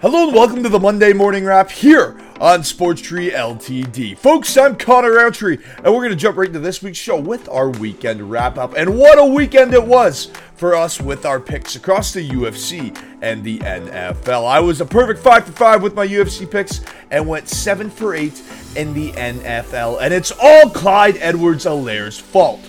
Hello and welcome to the Monday Morning Wrap here on Sports Tree Ltd. Folks, I'm Connor Roundtree, and we're going to jump right into this week's show with our weekend wrap up. And what a weekend it was for us with our picks across the UFC and the NFL. I was a perfect 5 for 5 with my UFC picks and went 7 for 8 in the NFL. And it's all Clyde Edwards Helaire's fault.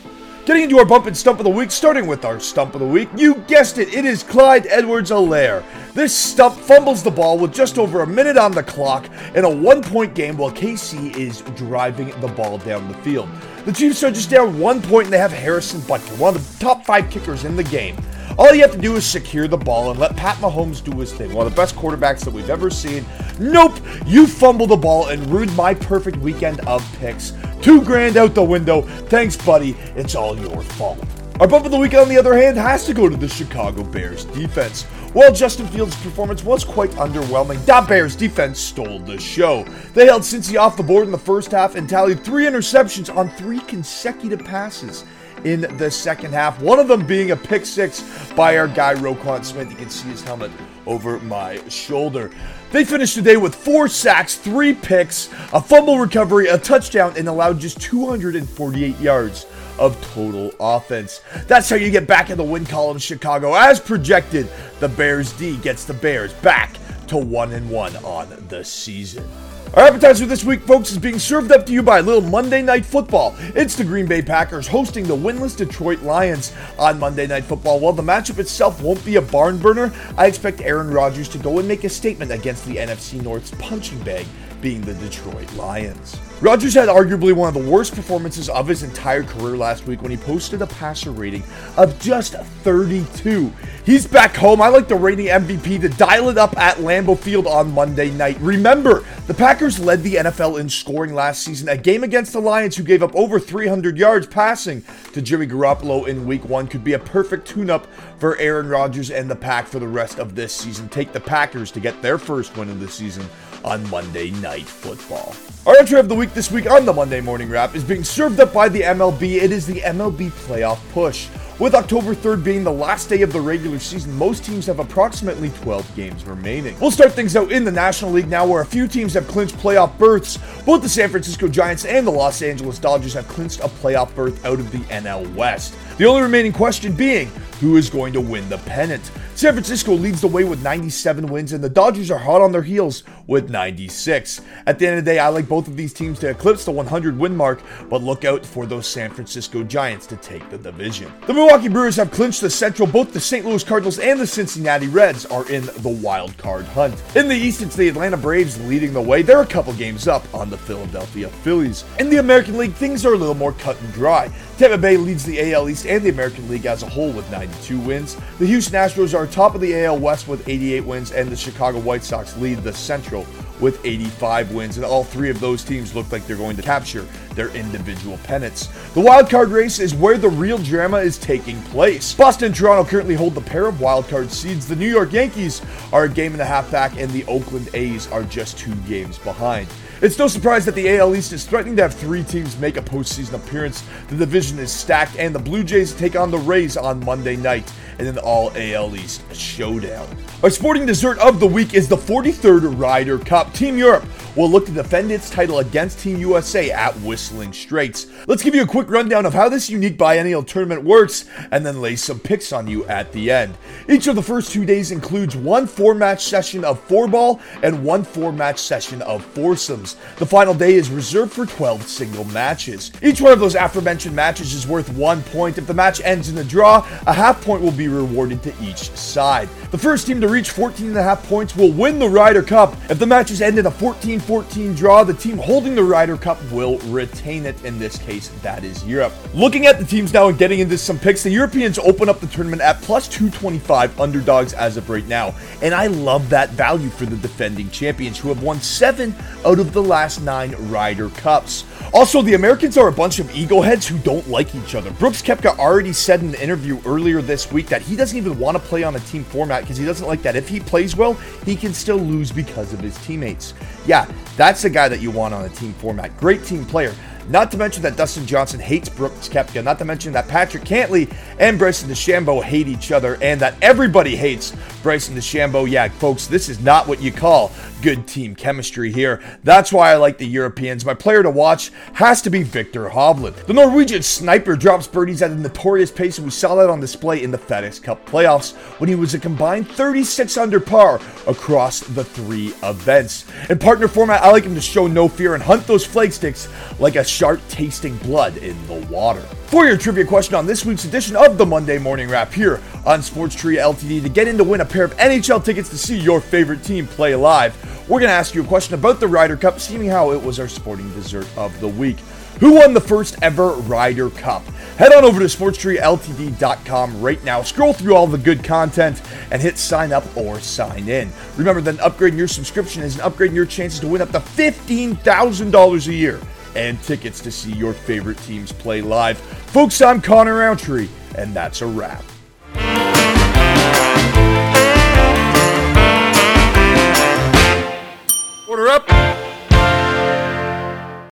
Getting into our bump and stump of the week, starting with our stump of the week. You guessed it, it is Clyde Edwards Helaire. This stump fumbles the ball with just over a minute on the clock in a one point game while KC is driving the ball down the field. The Chiefs are just down one point and they have Harrison Butker, one of the top five kickers in the game. All you have to do is secure the ball and let Pat Mahomes do his thing. One of the best quarterbacks that we've ever seen. Nope, you fumble the ball and ruined my perfect weekend of picks. Two grand out the window. Thanks, buddy. It's all your fault. Our bump of the week, on the other hand, has to go to the Chicago Bears defense. While Justin Fields' performance was quite underwhelming, that Bears defense stole the show. They held Cincy off the board in the first half and tallied three interceptions on three consecutive passes in the second half. One of them being a pick six by our guy Roquan Smith. You can see his helmet over my shoulder. They finished the day with four sacks, three picks, a fumble recovery, a touchdown, and allowed just 248 yards of total offense. That's how you get back in the win column, Chicago. As projected, the Bears D gets the Bears back to 1 and 1 on the season. Our appetizer this week, folks, is being served up to you by little Monday Night Football. It's the Green Bay Packers hosting the winless Detroit Lions on Monday Night Football. While the matchup itself won't be a barn burner, I expect Aaron Rodgers to go and make a statement against the NFC North's punching bag being the Detroit Lions. Rodgers had arguably one of the worst performances of his entire career last week when he posted a passer rating of just 32. He's back home. I like the reigning MVP to dial it up at Lambeau Field on Monday night. Remember, the Packers led the NFL in scoring last season, a game against the Lions who gave up over 300 yards passing to Jimmy Garoppolo in week one could be a perfect tune up for Aaron Rodgers and the Pack for the rest of this season. Take the Packers to get their first win of the season on Monday Night Football. Our entry of the week this week on the Monday Morning Wrap is being served up by the MLB. It is the MLB Playoff Push. With October 3rd being the last day of the regular season, most teams have approximately 12 games remaining. We'll start things out in the National League now, where a few teams have clinched playoff berths. Both the San Francisco Giants and the Los Angeles Dodgers have clinched a playoff berth out of the NL West. The only remaining question being who is going to win the pennant. San Francisco leads the way with 97 wins, and the Dodgers are hot on their heels with 96. At the end of the day, I like both of these teams to eclipse the 100 win mark, but look out for those San Francisco Giants to take the division. The Milwaukee Brewers have clinched the Central. Both the St. Louis Cardinals and the Cincinnati Reds are in the wild card hunt. In the East, it's the Atlanta Braves leading the way. They're a couple games up on the Philadelphia Phillies. In the American League, things are a little more cut and dry. Tampa Bay leads the AL East and the American League as a whole with 92 wins. The Houston Astros are top of the AL West with 88 wins, and the Chicago White Sox lead the Central with 85 wins. And all three of those teams look like they're going to capture their individual pennants. The wild card race is where the real drama is taking place. Boston and Toronto currently hold the pair of wild card seeds. The New York Yankees are a game and a half back, and the Oakland A's are just two games behind. It's no surprise that the AL East is threatening to have three teams make a postseason appearance. The division is stacked, and the Blue Jays take on the Rays on Monday night in an all AL East showdown. Our sporting dessert of the week is the 43rd Ryder Cup. Team Europe will look to defend its title against Team USA at Whistling Straits. Let's give you a quick rundown of how this unique biennial tournament works and then lay some picks on you at the end. Each of the first two days includes one four match session of four ball and one four match session of foursomes. The final day is reserved for 12 single matches. Each one of those aforementioned matches is worth one point. If the match ends in a draw, a half point will be rewarded to each side. The first team to reach 14 and a half points will win the Ryder Cup. If the matches end in a 14 14 draw, the team holding the Ryder Cup will retain it. In this case, that is Europe. Looking at the teams now and getting into some picks, the Europeans open up the tournament at plus 225 underdogs as of right now. And I love that value for the defending champions who have won seven out of the last nine Ryder Cups. Also, the Americans are a bunch of ego heads who don't like each other. Brooks Koepka already said in an interview earlier this week that he doesn't even want to play on a team format because he doesn't like that. If he plays well, he can still lose because of his teammates. Yeah, that's the guy that you want on a team format. Great team player. Not to mention that Dustin Johnson hates Brooks Koepka. Not to mention that Patrick Cantlay and Bryson DeChambeau hate each other, and that everybody hates Bryson DeChambeau. Yeah, folks, this is not what you call good team chemistry here. That's why I like the Europeans. My player to watch has to be Viktor Hovland. The Norwegian sniper drops birdies at a notorious pace, and we saw that on display in the FedEx Cup playoffs when he was a combined 36 under par across the three events. In partner format, I like him to show no fear and hunt those flagsticks like a shark tasting blood in the water. For your trivia question on this week's edition of the Monday Morning Wrap here on Sports Tree Ltd to get in to win a pair of NHL tickets to see your favorite team play live, we're going to ask you a question about the Ryder Cup, seeing how it was our sporting dessert of the week. Who won the first ever Ryder Cup? Head on over to SportsTreeLTD.com right now. Scroll through all the good content and hit sign up or sign in. Remember that upgrading your subscription is an upgrade in your chances to win up to $15,000 a year and tickets to see your favorite teams play live. Folks, I'm Connor Roundtree, and that's a wrap.